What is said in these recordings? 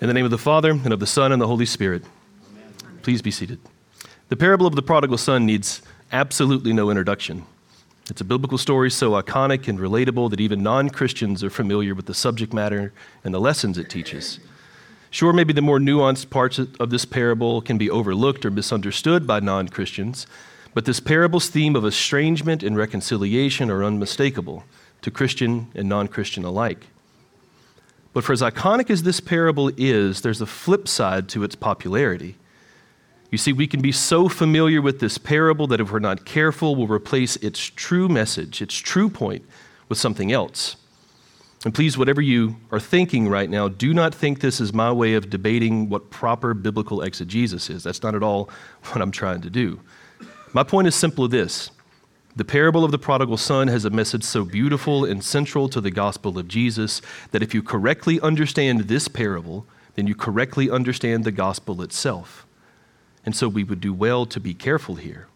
In the name of the Father, and of the Son, and the Holy Spirit. Amen. Please be seated. The parable of the prodigal son needs absolutely no introduction. It's a biblical story so iconic and relatable that even non Christians are familiar with the subject matter and the lessons it teaches. Sure, maybe the more nuanced parts of this parable can be overlooked or misunderstood by non Christians, but this parable's theme of estrangement and reconciliation are unmistakable to Christian and non Christian alike. But for as iconic as this parable is, there's a flip side to its popularity. You see, we can be so familiar with this parable that if we're not careful, we'll replace its true message, its true point, with something else. And please, whatever you are thinking right now, do not think this is my way of debating what proper biblical exegesis is. That's not at all what I'm trying to do. My point is simply this the parable of the prodigal son has a message so beautiful and central to the gospel of Jesus that if you correctly understand this parable, then you correctly understand the gospel itself. And so we would do well to be careful here.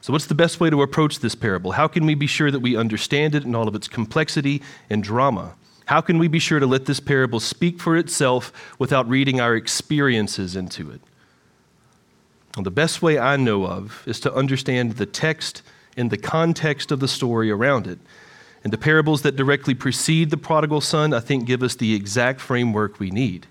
So, what's the best way to approach this parable? How can we be sure that we understand it in all of its complexity and drama? How can we be sure to let this parable speak for itself without reading our experiences into it? Well, the best way I know of is to understand the text in the context of the story around it. And the parables that directly precede the prodigal son, I think, give us the exact framework we need.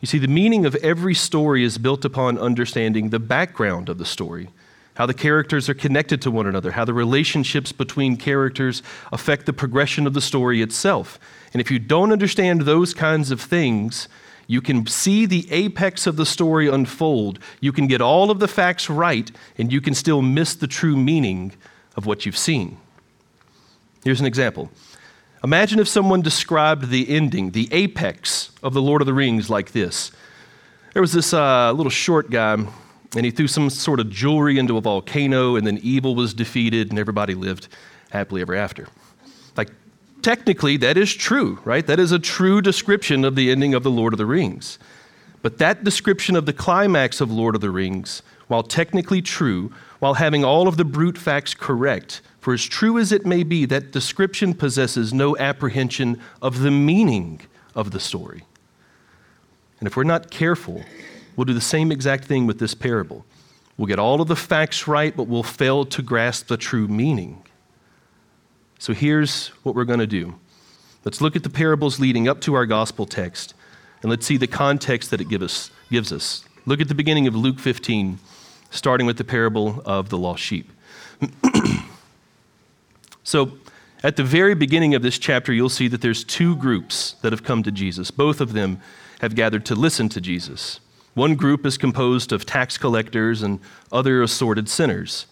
You see, the meaning of every story is built upon understanding the background of the story, how the characters are connected to one another, how the relationships between characters affect the progression of the story itself. And if you don't understand those kinds of things, you can see the apex of the story unfold. You can get all of the facts right, and you can still miss the true meaning of what you've seen. Here's an example. Imagine if someone described the ending, the apex of The Lord of the Rings like this. There was this uh, little short guy, and he threw some sort of jewelry into a volcano, and then evil was defeated, and everybody lived happily ever after technically, that is true, right? That is a true description of the ending of The Lord of the Rings. But that description of the climax of Lord of the Rings, while technically true, while having all of the brute facts correct, for as true as it may be, that description possesses no apprehension of the meaning of the story. And if we're not careful, we'll do the same exact thing with this parable. We'll get all of the facts right, but we'll fail to grasp the true meaning. So here's what we're going to do let's look at the parables leading up to our gospel text, and let's see the context that it give us, gives us. Look at the beginning of Luke 15, starting with the parable of the lost sheep. so, at the very beginning of this chapter, you'll see that there's two groups that have come to Jesus. Both of them have gathered to listen to Jesus. One group is composed of tax collectors and other assorted sinners.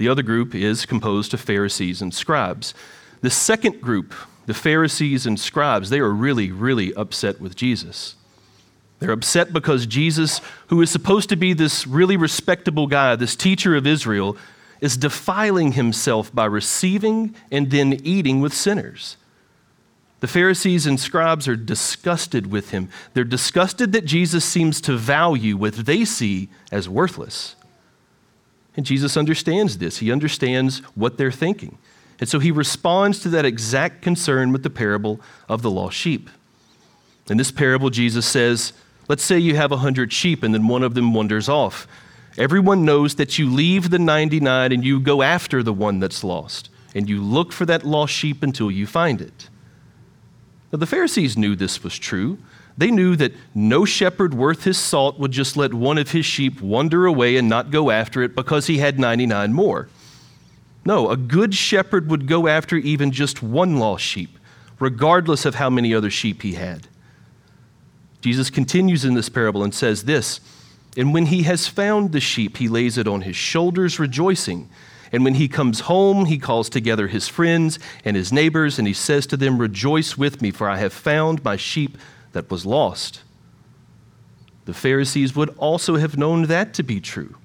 The other group is composed of Pharisees and scribes. The second group, the Pharisees and scribes, they are really, really upset with Jesus. They're upset because Jesus, who is supposed to be this really respectable guy, this teacher of Israel, is defiling himself by receiving and then eating with sinners. The Pharisees and scribes are disgusted with him. They're disgusted that Jesus seems to value what they see as worthless. And Jesus understands this. He understands what they're thinking. And so he responds to that exact concern with the parable of the lost sheep. In this parable, Jesus says, Let's say you have a 100 sheep and then one of them wanders off. Everyone knows that you leave the 99 and you go after the one that's lost, and you look for that lost sheep until you find it. Now, the Pharisees knew this was true. They knew that no shepherd worth his salt would just let one of his sheep wander away and not go after it because he had 99 more. No, a good shepherd would go after even just one lost sheep, regardless of how many other sheep he had. Jesus continues in this parable and says this And when he has found the sheep, he lays it on his shoulders, rejoicing. And when he comes home, he calls together his friends and his neighbors, and he says to them, Rejoice with me, for I have found my sheep that was lost. The Pharisees would also have known that to be true.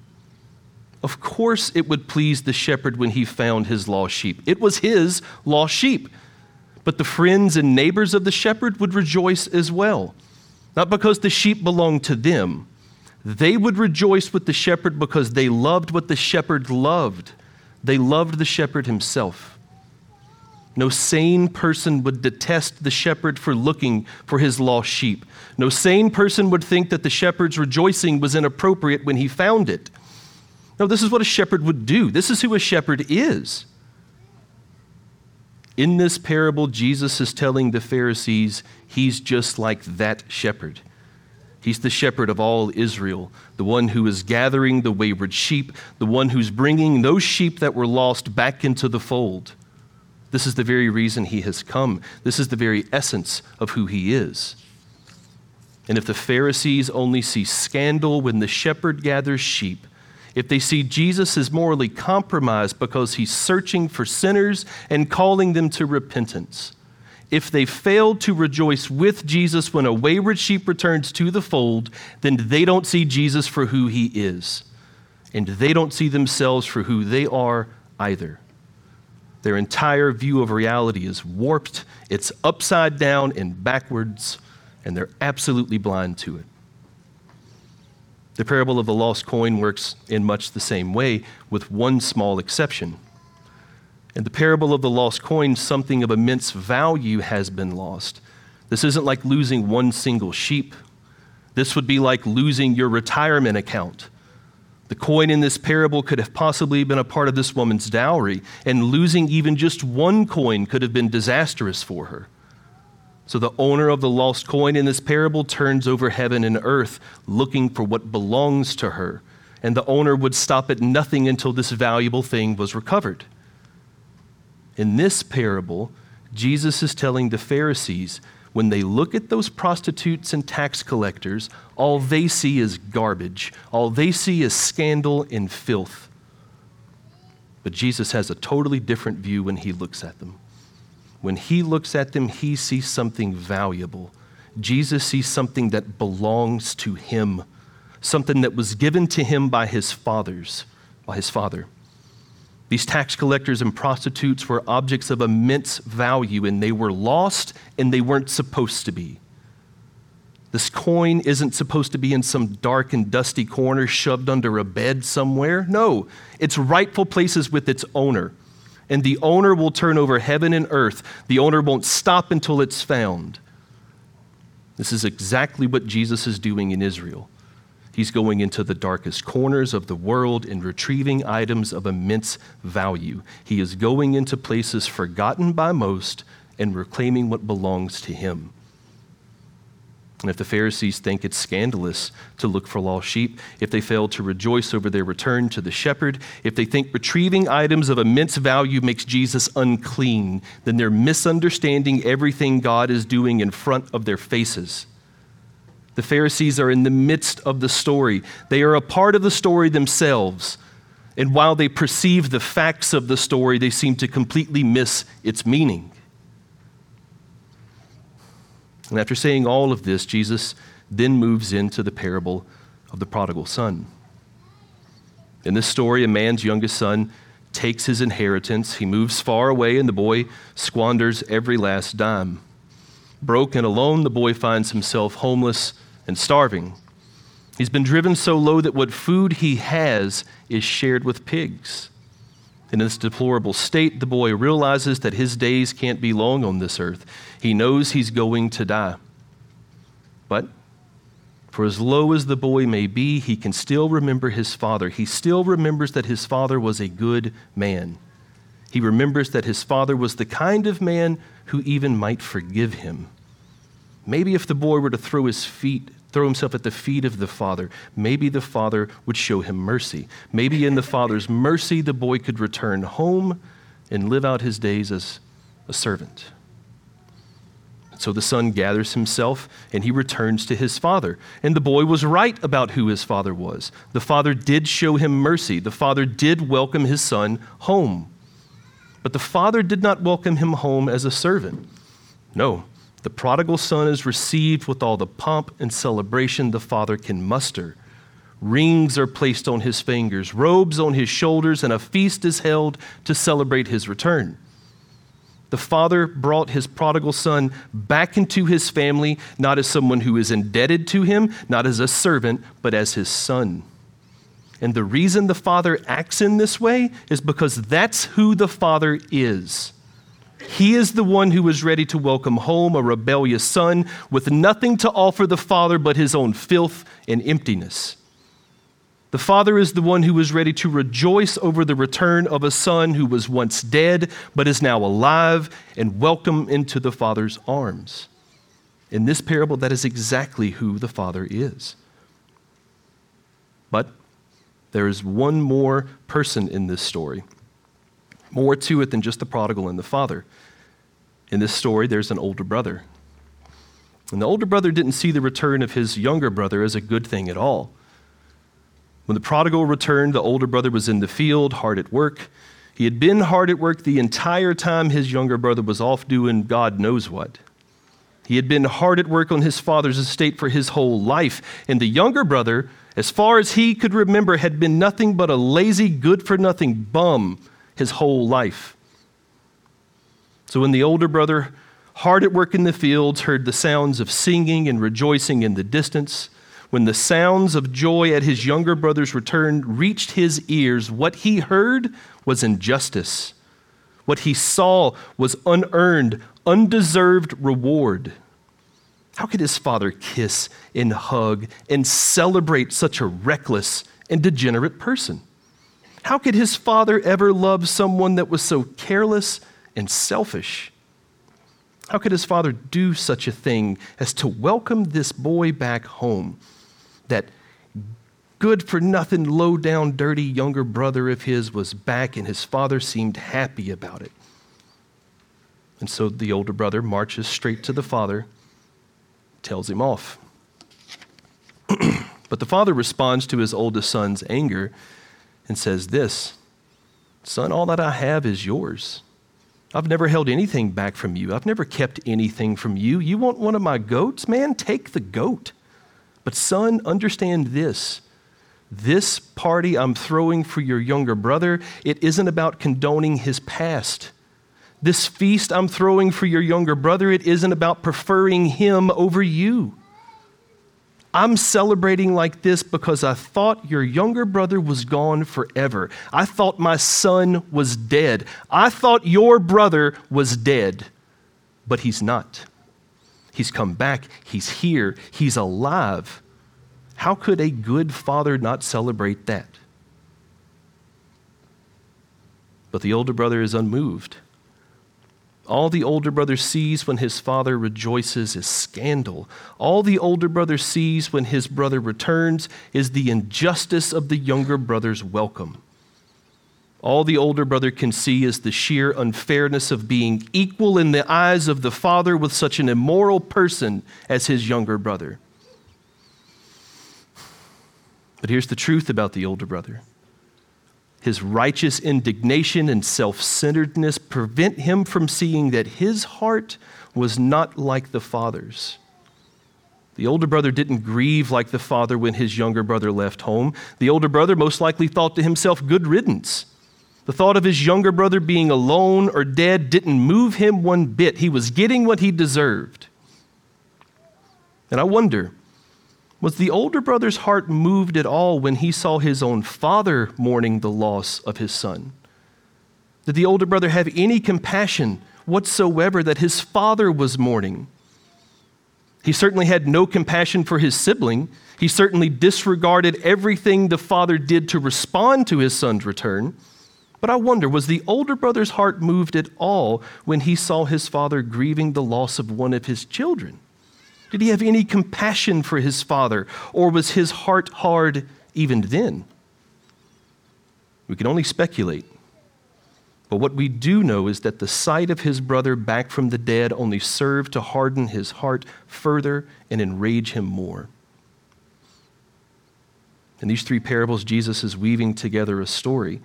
Of course, it would please the shepherd when he found his lost sheep. It was his lost sheep. But the friends and neighbors of the shepherd would rejoice as well. Not because the sheep belonged to them, they would rejoice with the shepherd because they loved what the shepherd loved. They loved the shepherd himself. No sane person would detest the shepherd for looking for his lost sheep. No sane person would think that the shepherd's rejoicing was inappropriate when he found it. No, this is what a shepherd would do. This is who a shepherd is. In this parable, Jesus is telling the Pharisees he's just like that shepherd. He's the shepherd of all Israel, the one who is gathering the wayward sheep, the one who's bringing those sheep that were lost back into the fold. This is the very reason he has come. This is the very essence of who he is. And if the Pharisees only see scandal when the shepherd gathers sheep, if they see Jesus as morally compromised because he's searching for sinners and calling them to repentance, if they fail to rejoice with Jesus when a wayward sheep returns to the fold, then they don't see Jesus for who he is. And they don't see themselves for who they are either. Their entire view of reality is warped, it's upside down and backwards, and they're absolutely blind to it. The parable of the lost coin works in much the same way, with one small exception. In the parable of the lost coin, something of immense value has been lost. This isn't like losing one single sheep. This would be like losing your retirement account. The coin in this parable could have possibly been a part of this woman's dowry, and losing even just one coin could have been disastrous for her. So the owner of the lost coin in this parable turns over heaven and earth looking for what belongs to her, and the owner would stop at nothing until this valuable thing was recovered. In this parable, Jesus is telling the Pharisees when they look at those prostitutes and tax collectors, all they see is garbage. All they see is scandal and filth. But Jesus has a totally different view when he looks at them. When he looks at them, he sees something valuable. Jesus sees something that belongs to him, something that was given to him by his fathers, by his father. These tax collectors and prostitutes were objects of immense value, and they were lost and they weren't supposed to be. This coin isn't supposed to be in some dark and dusty corner shoved under a bed somewhere. No, it's rightful places with its owner. And the owner will turn over heaven and earth. The owner won't stop until it's found. This is exactly what Jesus is doing in Israel. He's going into the darkest corners of the world and retrieving items of immense value. He is going into places forgotten by most and reclaiming what belongs to him. And if the Pharisees think it's scandalous to look for lost sheep, if they fail to rejoice over their return to the shepherd, if they think retrieving items of immense value makes Jesus unclean, then they're misunderstanding everything God is doing in front of their faces. The Pharisees are in the midst of the story, they are a part of the story themselves. And while they perceive the facts of the story, they seem to completely miss its meaning. And after saying all of this, Jesus then moves into the parable of the prodigal son. In this story, a man's youngest son takes his inheritance. He moves far away, and the boy squanders every last dime. Broke and alone, the boy finds himself homeless and starving. He's been driven so low that what food he has is shared with pigs. In this deplorable state, the boy realizes that his days can't be long on this earth. He knows he's going to die. But for as low as the boy may be, he can still remember his father. He still remembers that his father was a good man. He remembers that his father was the kind of man who even might forgive him. Maybe if the boy were to throw his feet throw himself at the feet of the Father, maybe the Father would show him mercy. Maybe in the Father's mercy, the boy could return home and live out his days as a servant. So the son gathers himself and he returns to his father. And the boy was right about who his father was. The father did show him mercy, the father did welcome his son home. But the father did not welcome him home as a servant. No, the prodigal son is received with all the pomp and celebration the father can muster. Rings are placed on his fingers, robes on his shoulders, and a feast is held to celebrate his return. The father brought his prodigal son back into his family, not as someone who is indebted to him, not as a servant, but as his son. And the reason the father acts in this way is because that's who the father is. He is the one who is ready to welcome home a rebellious son with nothing to offer the father but his own filth and emptiness. The father is the one who is ready to rejoice over the return of a son who was once dead but is now alive and welcome into the father's arms. In this parable, that is exactly who the father is. But there is one more person in this story, more to it than just the prodigal and the father. In this story, there's an older brother. And the older brother didn't see the return of his younger brother as a good thing at all. When the prodigal returned, the older brother was in the field, hard at work. He had been hard at work the entire time his younger brother was off doing God knows what. He had been hard at work on his father's estate for his whole life. And the younger brother, as far as he could remember, had been nothing but a lazy, good for nothing bum his whole life. So when the older brother, hard at work in the fields, heard the sounds of singing and rejoicing in the distance, when the sounds of joy at his younger brother's return reached his ears, what he heard was injustice. What he saw was unearned, undeserved reward. How could his father kiss and hug and celebrate such a reckless and degenerate person? How could his father ever love someone that was so careless and selfish? How could his father do such a thing as to welcome this boy back home? That good for nothing, low down, dirty younger brother of his was back, and his father seemed happy about it. And so the older brother marches straight to the father, tells him off. but the father responds to his oldest son's anger and says, This, son, all that I have is yours. I've never held anything back from you. I've never kept anything from you. You want one of my goats? Man, take the goat. But, son, understand this. This party I'm throwing for your younger brother, it isn't about condoning his past. This feast I'm throwing for your younger brother, it isn't about preferring him over you. I'm celebrating like this because I thought your younger brother was gone forever. I thought my son was dead. I thought your brother was dead, but he's not. He's come back, he's here, he's alive. How could a good father not celebrate that? But the older brother is unmoved. All the older brother sees when his father rejoices is scandal. All the older brother sees when his brother returns is the injustice of the younger brother's welcome. All the older brother can see is the sheer unfairness of being equal in the eyes of the father with such an immoral person as his younger brother. But here's the truth about the older brother his righteous indignation and self centeredness prevent him from seeing that his heart was not like the father's. The older brother didn't grieve like the father when his younger brother left home. The older brother most likely thought to himself, good riddance. The thought of his younger brother being alone or dead didn't move him one bit. He was getting what he deserved. And I wonder, was the older brother's heart moved at all when he saw his own father mourning the loss of his son? Did the older brother have any compassion whatsoever that his father was mourning? He certainly had no compassion for his sibling. He certainly disregarded everything the father did to respond to his son's return. But I wonder, was the older brother's heart moved at all when he saw his father grieving the loss of one of his children? Did he have any compassion for his father, or was his heart hard even then? We can only speculate. But what we do know is that the sight of his brother back from the dead only served to harden his heart further and enrage him more. In these three parables, Jesus is weaving together a story.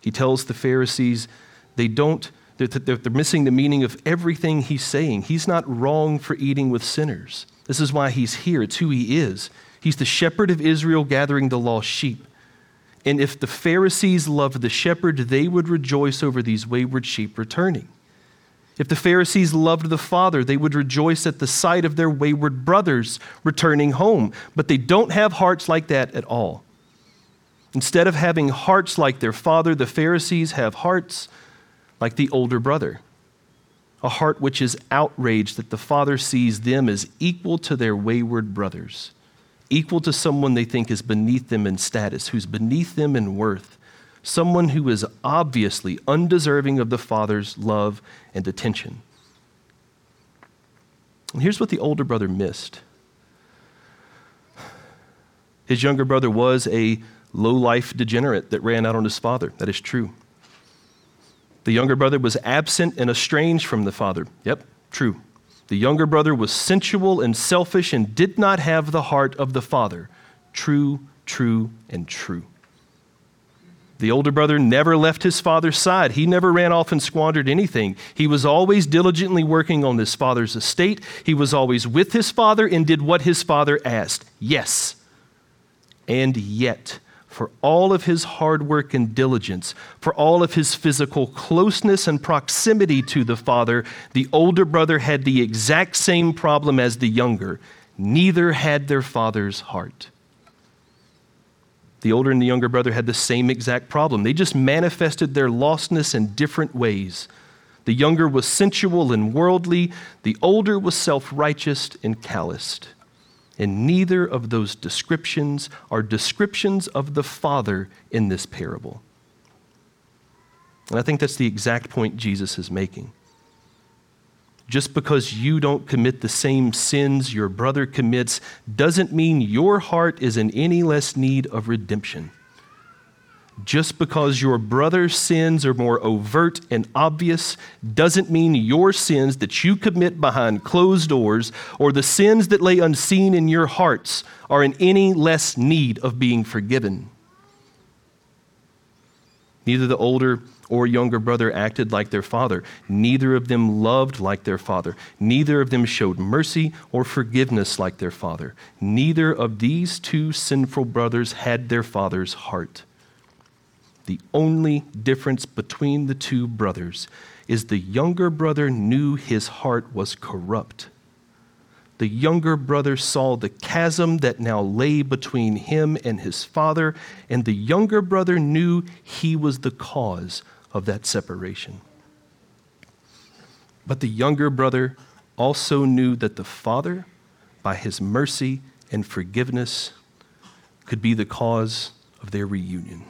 He tells the Pharisees they don't they're, they're, missing the meaning of everything he's saying. He's not wrong for eating with sinners. This is why he's here. It's who he is. He's the shepherd of Israel gathering the lost sheep. And if the Pharisees loved the shepherd, they would rejoice over these wayward sheep returning. If the Pharisees loved the Father, they would rejoice at the sight of their wayward brothers returning home. But they don't have hearts like that at all. Instead of having hearts like their Father, the Pharisees have hearts like the older brother. a heart which is outraged that the Father sees them as equal to their wayward brothers, equal to someone they think is beneath them in status, who's beneath them in worth, someone who is obviously undeserving of the Father's love and attention. And here's what the older brother missed his younger brother was a low life degenerate that ran out on his father. That is true. The younger brother was absent and estranged from the father. Yep, true. The younger brother was sensual and selfish and did not have the heart of the father. True, true, and true. The older brother never left his father's side. He never ran off and squandered anything. He was always diligently working on his father's estate. He was always with his father and did what his father asked. Yes. And yet, for all of his hard work and diligence, for all of his physical closeness and proximity to the father, the older brother had the exact same problem as the younger. Neither had their father's heart. The older and the younger brother had the same exact problem. They just manifested their lostness in different ways. The younger was sensual and worldly, the older was self righteous and calloused. And neither of those descriptions are descriptions of the Father in this parable. And I think that's the exact point Jesus is making. Just because you don't commit the same sins your brother commits doesn't mean your heart is in any less need of redemption. Just because your brother's sins are more overt and obvious doesn't mean your sins that you commit behind closed doors or the sins that lay unseen in your hearts are in any less need of being forgiven. Neither the older or younger brother acted like their father. Neither of them loved like their father. Neither of them showed mercy or forgiveness like their father. Neither of these two sinful brothers had their father's heart. The only difference between the two brothers is the younger brother knew his heart was corrupt. The younger brother saw the chasm that now lay between him and his father, and the younger brother knew he was the cause of that separation. But the younger brother also knew that the father, by his mercy and forgiveness, could be the cause of their reunion.